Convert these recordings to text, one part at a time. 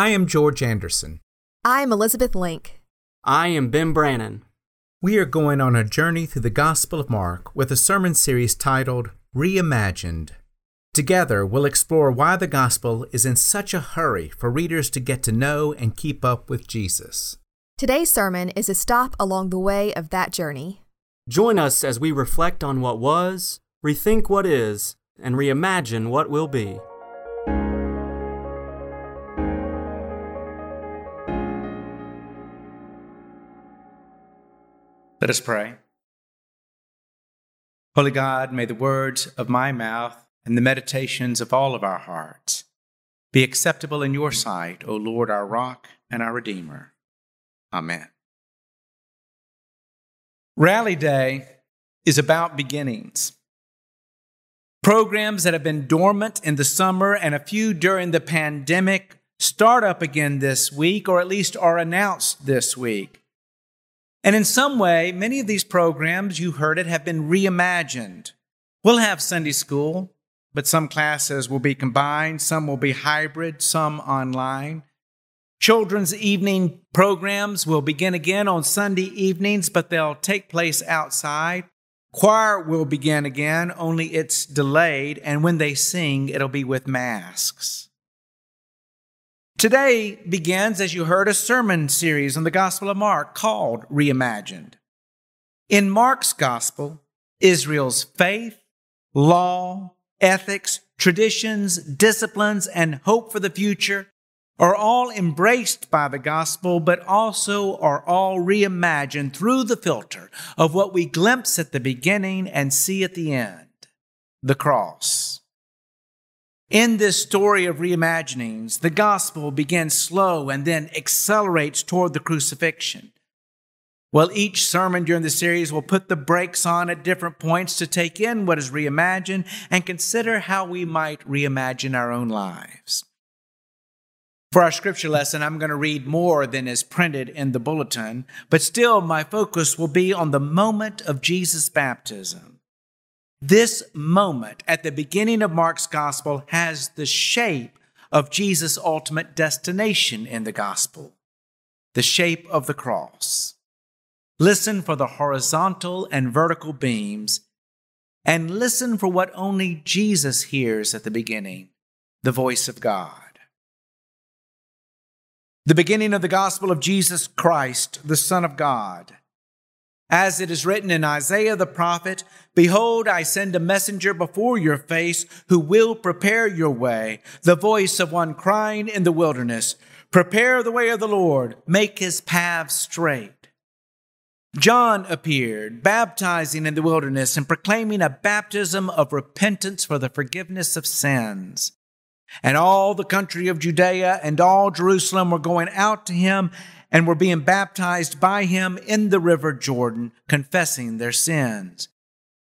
I am George Anderson. I'm Elizabeth Link. I am Ben Brannon. We are going on a journey through the Gospel of Mark with a sermon series titled Reimagined. Together, we'll explore why the Gospel is in such a hurry for readers to get to know and keep up with Jesus. Today's sermon is a stop along the way of that journey. Join us as we reflect on what was, rethink what is, and reimagine what will be. Let us pray. Holy God, may the words of my mouth and the meditations of all of our hearts be acceptable in your sight, O Lord, our rock and our Redeemer. Amen. Rally Day is about beginnings. Programs that have been dormant in the summer and a few during the pandemic start up again this week, or at least are announced this week. And in some way, many of these programs, you heard it, have been reimagined. We'll have Sunday school, but some classes will be combined, some will be hybrid, some online. Children's evening programs will begin again on Sunday evenings, but they'll take place outside. Choir will begin again, only it's delayed, and when they sing, it'll be with masks. Today begins, as you heard, a sermon series on the Gospel of Mark called Reimagined. In Mark's Gospel, Israel's faith, law, ethics, traditions, disciplines, and hope for the future are all embraced by the gospel, but also are all reimagined through the filter of what we glimpse at the beginning and see at the end the cross. In this story of reimaginings, the gospel begins slow and then accelerates toward the crucifixion. Well, each sermon during the series will put the brakes on at different points to take in what is reimagined and consider how we might reimagine our own lives. For our scripture lesson, I'm going to read more than is printed in the bulletin, but still my focus will be on the moment of Jesus' baptism. This moment at the beginning of Mark's gospel has the shape of Jesus' ultimate destination in the gospel the shape of the cross. Listen for the horizontal and vertical beams, and listen for what only Jesus hears at the beginning the voice of God. The beginning of the gospel of Jesus Christ, the Son of God. As it is written in Isaiah the prophet, Behold, I send a messenger before your face who will prepare your way, the voice of one crying in the wilderness, Prepare the way of the Lord, make his paths straight. John appeared, baptizing in the wilderness and proclaiming a baptism of repentance for the forgiveness of sins. And all the country of Judea and all Jerusalem were going out to him and were being baptized by him in the river Jordan, confessing their sins.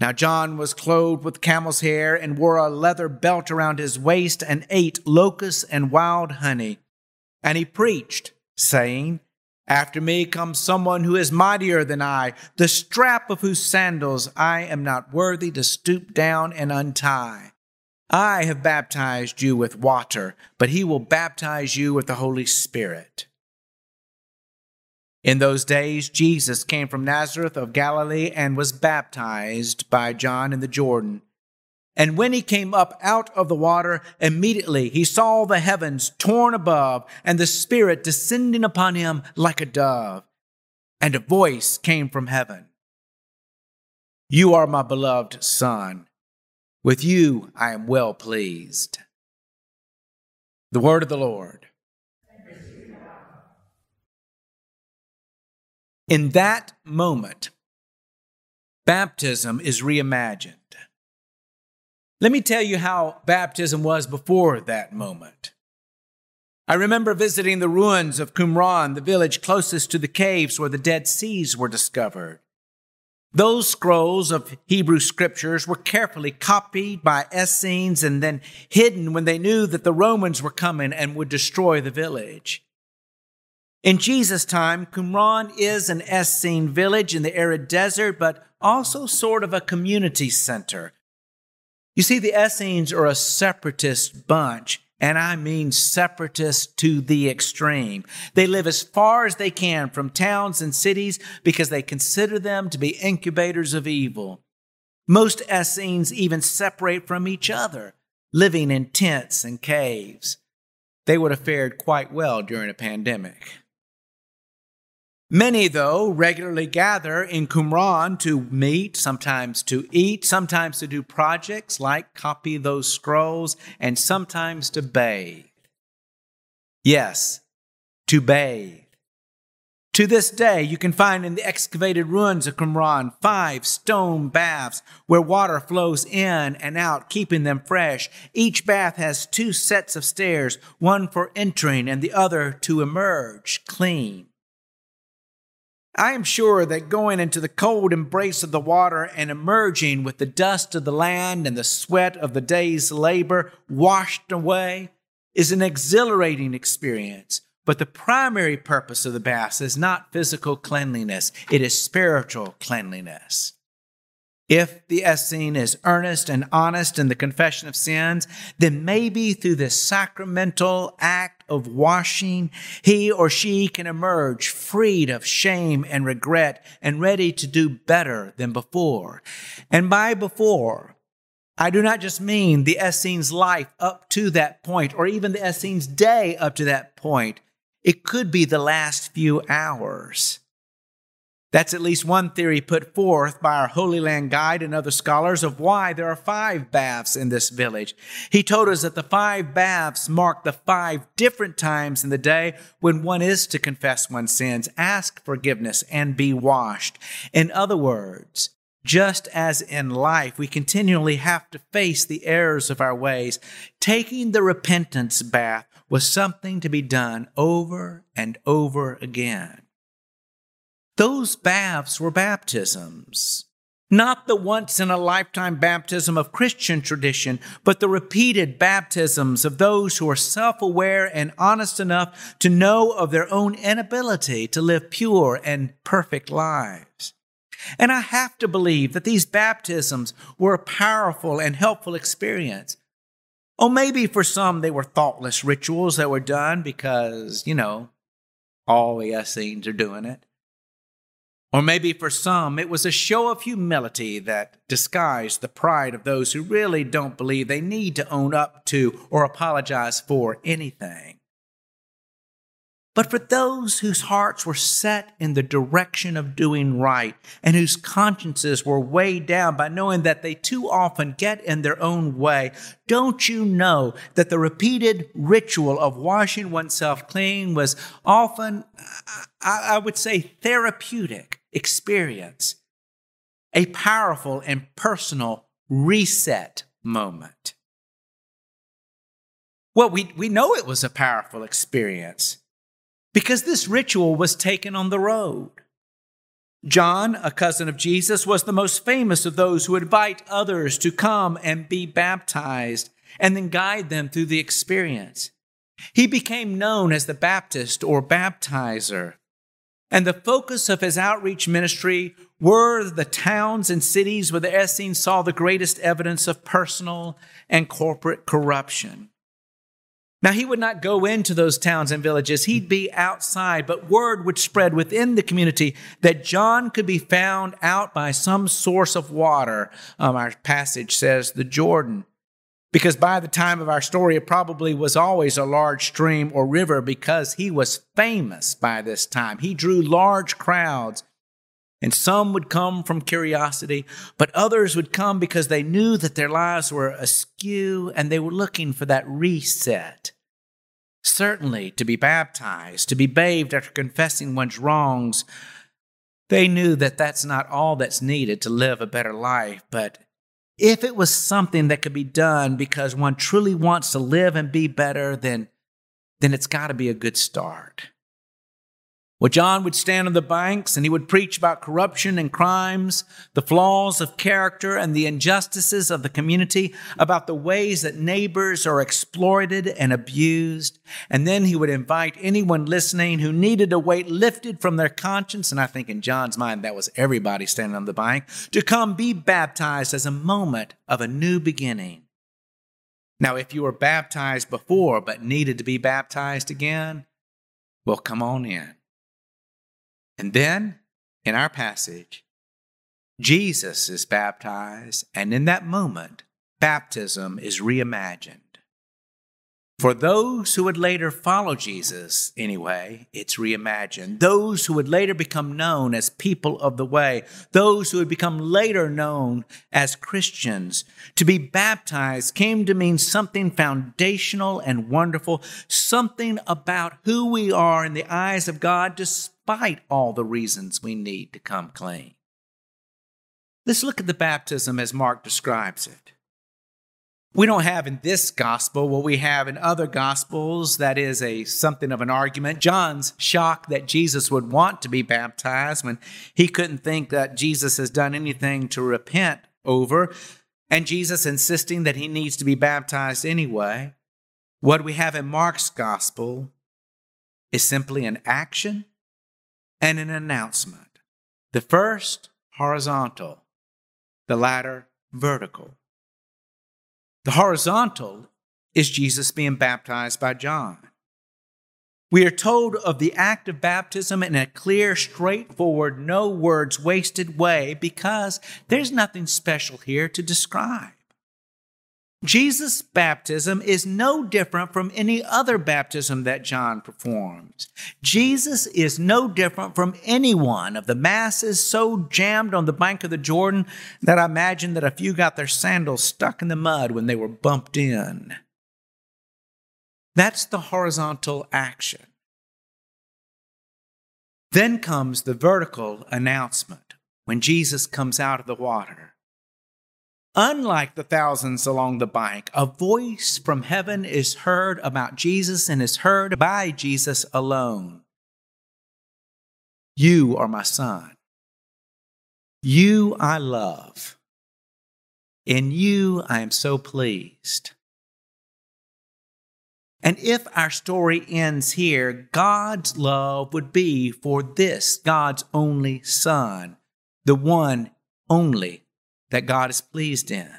Now, John was clothed with camel's hair and wore a leather belt around his waist and ate locusts and wild honey. And he preached, saying, After me comes someone who is mightier than I, the strap of whose sandals I am not worthy to stoop down and untie. I have baptized you with water, but he will baptize you with the Holy Spirit. In those days, Jesus came from Nazareth of Galilee and was baptized by John in the Jordan. And when he came up out of the water, immediately he saw the heavens torn above and the Spirit descending upon him like a dove. And a voice came from heaven You are my beloved Son. With you I am well pleased. The word of the Lord. In that moment, baptism is reimagined. Let me tell you how baptism was before that moment. I remember visiting the ruins of Qumran, the village closest to the caves where the Dead Seas were discovered. Those scrolls of Hebrew scriptures were carefully copied by Essenes and then hidden when they knew that the Romans were coming and would destroy the village. In Jesus' time, Qumran is an Essene village in the arid desert, but also sort of a community center. You see, the Essenes are a separatist bunch, and I mean separatist to the extreme. They live as far as they can from towns and cities because they consider them to be incubators of evil. Most Essenes even separate from each other, living in tents and caves. They would have fared quite well during a pandemic. Many, though, regularly gather in Qumran to meet, sometimes to eat, sometimes to do projects like copy those scrolls, and sometimes to bathe. Yes, to bathe. To this day, you can find in the excavated ruins of Qumran five stone baths where water flows in and out, keeping them fresh. Each bath has two sets of stairs, one for entering and the other to emerge clean. I am sure that going into the cold embrace of the water and emerging with the dust of the land and the sweat of the day's labor washed away is an exhilarating experience. But the primary purpose of the bath is not physical cleanliness, it is spiritual cleanliness. If the Essene is earnest and honest in the confession of sins, then maybe through this sacramental act of washing, he or she can emerge freed of shame and regret and ready to do better than before. And by before, I do not just mean the Essene's life up to that point or even the Essene's day up to that point. It could be the last few hours. That's at least one theory put forth by our Holy Land Guide and other scholars of why there are five baths in this village. He told us that the five baths mark the five different times in the day when one is to confess one's sins, ask forgiveness, and be washed. In other words, just as in life, we continually have to face the errors of our ways. Taking the repentance bath was something to be done over and over again. Those baths were baptisms. Not the once in a lifetime baptism of Christian tradition, but the repeated baptisms of those who are self aware and honest enough to know of their own inability to live pure and perfect lives. And I have to believe that these baptisms were a powerful and helpful experience. Oh, maybe for some they were thoughtless rituals that were done because, you know, all the Essenes are doing it. Or maybe for some, it was a show of humility that disguised the pride of those who really don't believe they need to own up to or apologize for anything. But for those whose hearts were set in the direction of doing right and whose consciences were weighed down by knowing that they too often get in their own way, don't you know that the repeated ritual of washing oneself clean was often, I would say, therapeutic experience? A powerful and personal reset moment. Well, we, we know it was a powerful experience because this ritual was taken on the road. John, a cousin of Jesus, was the most famous of those who invite others to come and be baptized and then guide them through the experience. He became known as the Baptist or baptizer. And the focus of his outreach ministry were the towns and cities where the Essenes saw the greatest evidence of personal and corporate corruption. Now, he would not go into those towns and villages. He'd be outside, but word would spread within the community that John could be found out by some source of water. Um, our passage says the Jordan. Because by the time of our story, it probably was always a large stream or river because he was famous by this time. He drew large crowds. And some would come from curiosity, but others would come because they knew that their lives were askew and they were looking for that reset. Certainly, to be baptized, to be bathed after confessing one's wrongs, they knew that that's not all that's needed to live a better life, but if it was something that could be done because one truly wants to live and be better, then, then it's got to be a good start. Well, John would stand on the banks and he would preach about corruption and crimes, the flaws of character and the injustices of the community, about the ways that neighbors are exploited and abused. And then he would invite anyone listening who needed a weight lifted from their conscience, and I think in John's mind that was everybody standing on the bank, to come be baptized as a moment of a new beginning. Now, if you were baptized before but needed to be baptized again, well, come on in. And then, in our passage, Jesus is baptized, and in that moment, baptism is reimagined. For those who would later follow Jesus, anyway, it's reimagined. Those who would later become known as people of the way, those who would become later known as Christians, to be baptized came to mean something foundational and wonderful, something about who we are in the eyes of God, despite all the reasons we need to come clean. Let's look at the baptism as Mark describes it. We don't have in this gospel what we have in other gospels that is a something of an argument. John's shocked that Jesus would want to be baptized when he couldn't think that Jesus has done anything to repent over, and Jesus insisting that he needs to be baptized anyway. What we have in Mark's gospel is simply an action and an announcement. The first horizontal, the latter vertical. The horizontal is Jesus being baptized by John. We are told of the act of baptism in a clear, straightforward, no words wasted way because there's nothing special here to describe. Jesus' baptism is no different from any other baptism that John performs. Jesus is no different from any one of the masses so jammed on the bank of the Jordan that I imagine that a few got their sandals stuck in the mud when they were bumped in. That's the horizontal action. Then comes the vertical announcement when Jesus comes out of the water. Unlike the thousands along the bank, a voice from heaven is heard about Jesus and is heard by Jesus alone. You are my son. You I love. In you I am so pleased. And if our story ends here, God's love would be for this, God's only Son, the one only that God is pleased in.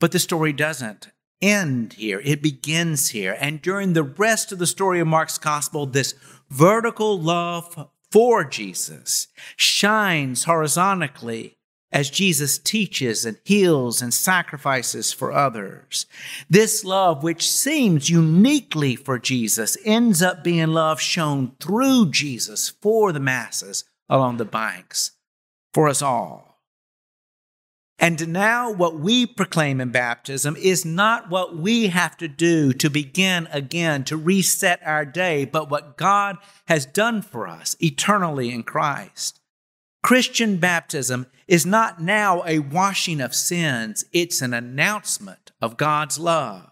But the story doesn't end here, it begins here. And during the rest of the story of Mark's gospel, this vertical love for Jesus shines horizontally as Jesus teaches and heals and sacrifices for others. This love, which seems uniquely for Jesus, ends up being love shown through Jesus for the masses along the banks, for us all. And now, what we proclaim in baptism is not what we have to do to begin again, to reset our day, but what God has done for us eternally in Christ. Christian baptism is not now a washing of sins, it's an announcement of God's love.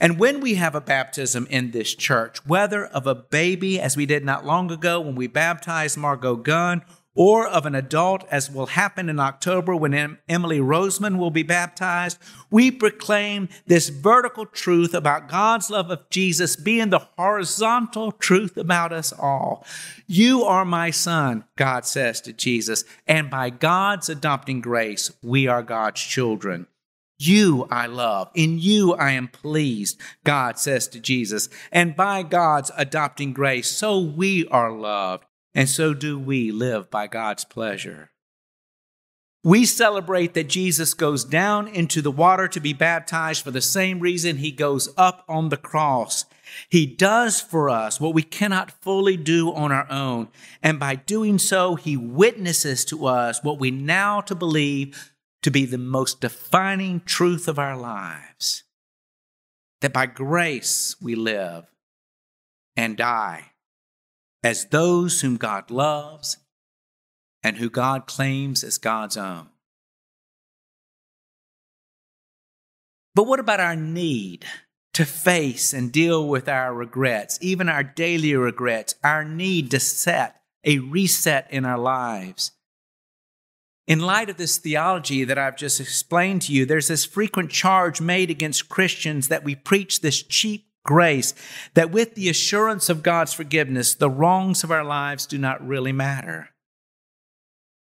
And when we have a baptism in this church, whether of a baby, as we did not long ago when we baptized Margot Gunn, or of an adult, as will happen in October when em- Emily Roseman will be baptized, we proclaim this vertical truth about God's love of Jesus being the horizontal truth about us all. You are my son, God says to Jesus, and by God's adopting grace, we are God's children. You I love. In you I am pleased, God says to Jesus. And by God's adopting grace, so we are loved and so do we live by God's pleasure. We celebrate that Jesus goes down into the water to be baptized for the same reason he goes up on the cross. He does for us what we cannot fully do on our own. And by doing so, he witnesses to us what we now to believe to be the most defining truth of our lives. That by grace we live and die as those whom God loves and who God claims as God's own. But what about our need to face and deal with our regrets, even our daily regrets, our need to set a reset in our lives? In light of this theology that I've just explained to you, there's this frequent charge made against Christians that we preach this cheap grace that with the assurance of God's forgiveness, the wrongs of our lives do not really matter.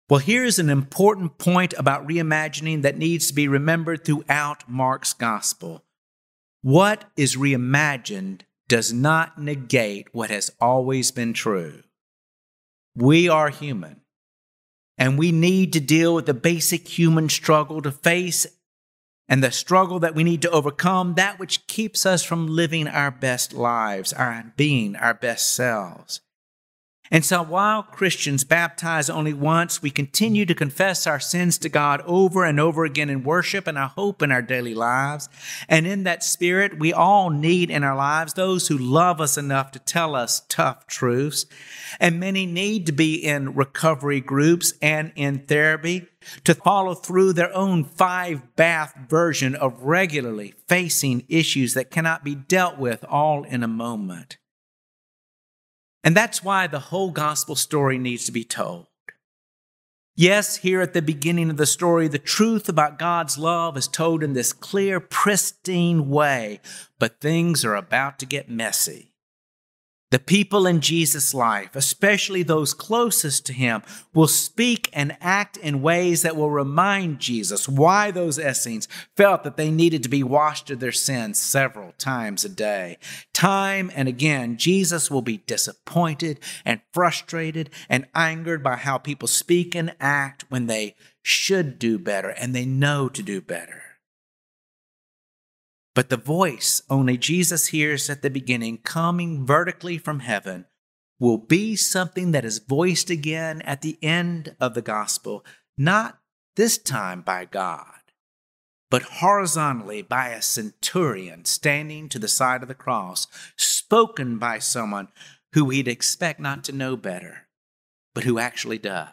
Well, here's an important point about reimagining that needs to be remembered throughout Mark's gospel. What is reimagined does not negate what has always been true. We are human, and we need to deal with the basic human struggle to face and the struggle that we need to overcome, that which keeps us from living our best lives, our being our best selves. And so while Christians baptize only once, we continue to confess our sins to God over and over again in worship and I hope in our daily lives. And in that spirit, we all need in our lives those who love us enough to tell us tough truths. And many need to be in recovery groups and in therapy to follow through their own five bath version of regularly facing issues that cannot be dealt with all in a moment. And that's why the whole gospel story needs to be told. Yes, here at the beginning of the story, the truth about God's love is told in this clear, pristine way, but things are about to get messy. The people in Jesus' life, especially those closest to him, will speak and act in ways that will remind Jesus why those Essenes felt that they needed to be washed of their sins several times a day. Time and again, Jesus will be disappointed and frustrated and angered by how people speak and act when they should do better and they know to do better. But the voice only Jesus hears at the beginning, coming vertically from heaven, will be something that is voiced again at the end of the gospel, not this time by God, but horizontally by a centurion standing to the side of the cross, spoken by someone who we'd expect not to know better, but who actually does.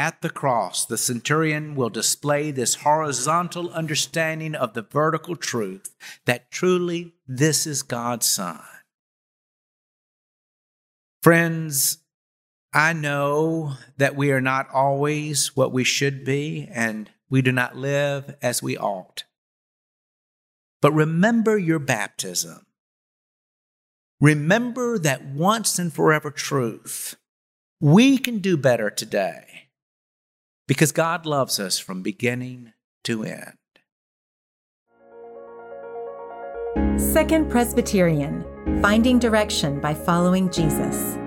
At the cross, the centurion will display this horizontal understanding of the vertical truth that truly this is God's Son. Friends, I know that we are not always what we should be, and we do not live as we ought. But remember your baptism. Remember that once and forever truth. We can do better today because God loves us from beginning to end. Second Presbyterian Finding Direction by Following Jesus.